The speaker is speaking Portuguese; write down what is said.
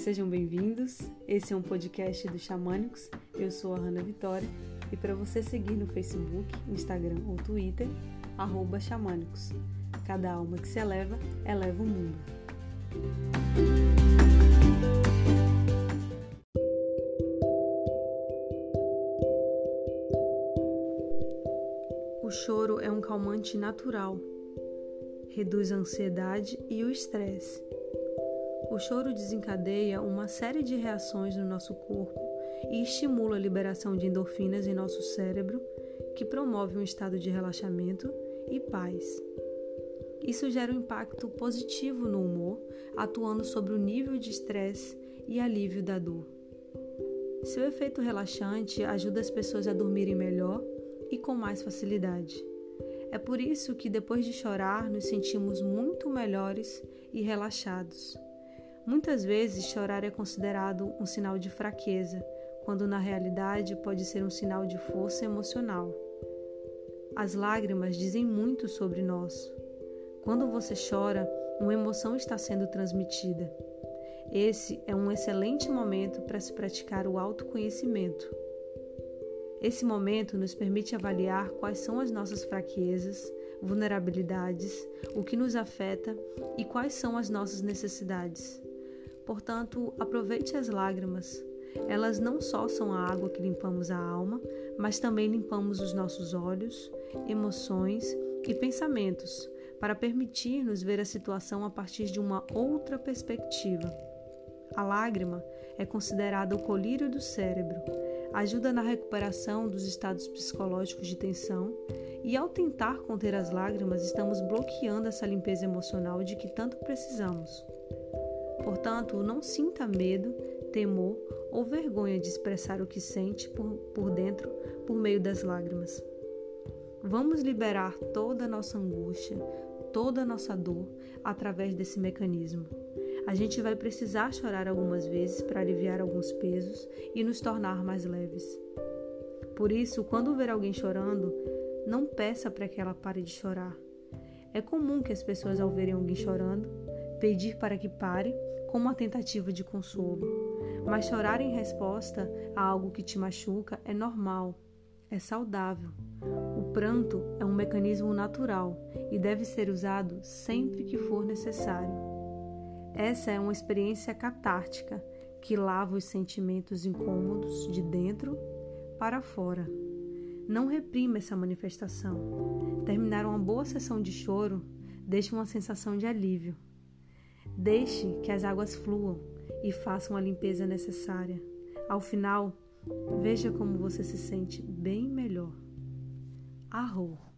Sejam bem-vindos. Esse é um podcast do Xamânicos. Eu sou a Hanna Vitória e para você seguir no Facebook, Instagram ou Twitter, Xamânicos. Cada alma que se eleva, eleva o mundo. O choro é um calmante natural. Reduz a ansiedade e o estresse o choro desencadeia uma série de reações no nosso corpo e estimula a liberação de endorfinas em nosso cérebro, que promove um estado de relaxamento e paz. Isso gera um impacto positivo no humor, atuando sobre o nível de estresse e alívio da dor. Seu efeito relaxante ajuda as pessoas a dormirem melhor e com mais facilidade. É por isso que depois de chorar nos sentimos muito melhores e relaxados. Muitas vezes, chorar é considerado um sinal de fraqueza, quando na realidade pode ser um sinal de força emocional. As lágrimas dizem muito sobre nós. Quando você chora, uma emoção está sendo transmitida. Esse é um excelente momento para se praticar o autoconhecimento. Esse momento nos permite avaliar quais são as nossas fraquezas, vulnerabilidades, o que nos afeta e quais são as nossas necessidades. Portanto, aproveite as lágrimas. Elas não só são a água que limpamos a alma, mas também limpamos os nossos olhos, emoções e pensamentos, para permitir-nos ver a situação a partir de uma outra perspectiva. A lágrima é considerada o colírio do cérebro, ajuda na recuperação dos estados psicológicos de tensão, e ao tentar conter as lágrimas, estamos bloqueando essa limpeza emocional de que tanto precisamos. Portanto, não sinta medo, temor ou vergonha de expressar o que sente por, por dentro por meio das lágrimas. Vamos liberar toda a nossa angústia, toda a nossa dor através desse mecanismo. A gente vai precisar chorar algumas vezes para aliviar alguns pesos e nos tornar mais leves. Por isso, quando ver alguém chorando, não peça para que ela pare de chorar. É comum que as pessoas, ao verem alguém chorando, pedir para que pare como uma tentativa de consolo. Mas chorar em resposta a algo que te machuca é normal, é saudável. O pranto é um mecanismo natural e deve ser usado sempre que for necessário. Essa é uma experiência catártica que lava os sentimentos incômodos de dentro para fora. Não reprima essa manifestação. Terminar uma boa sessão de choro deixa uma sensação de alívio. Deixe que as águas fluam e façam a limpeza necessária. Ao final, veja como você se sente bem melhor. Arro!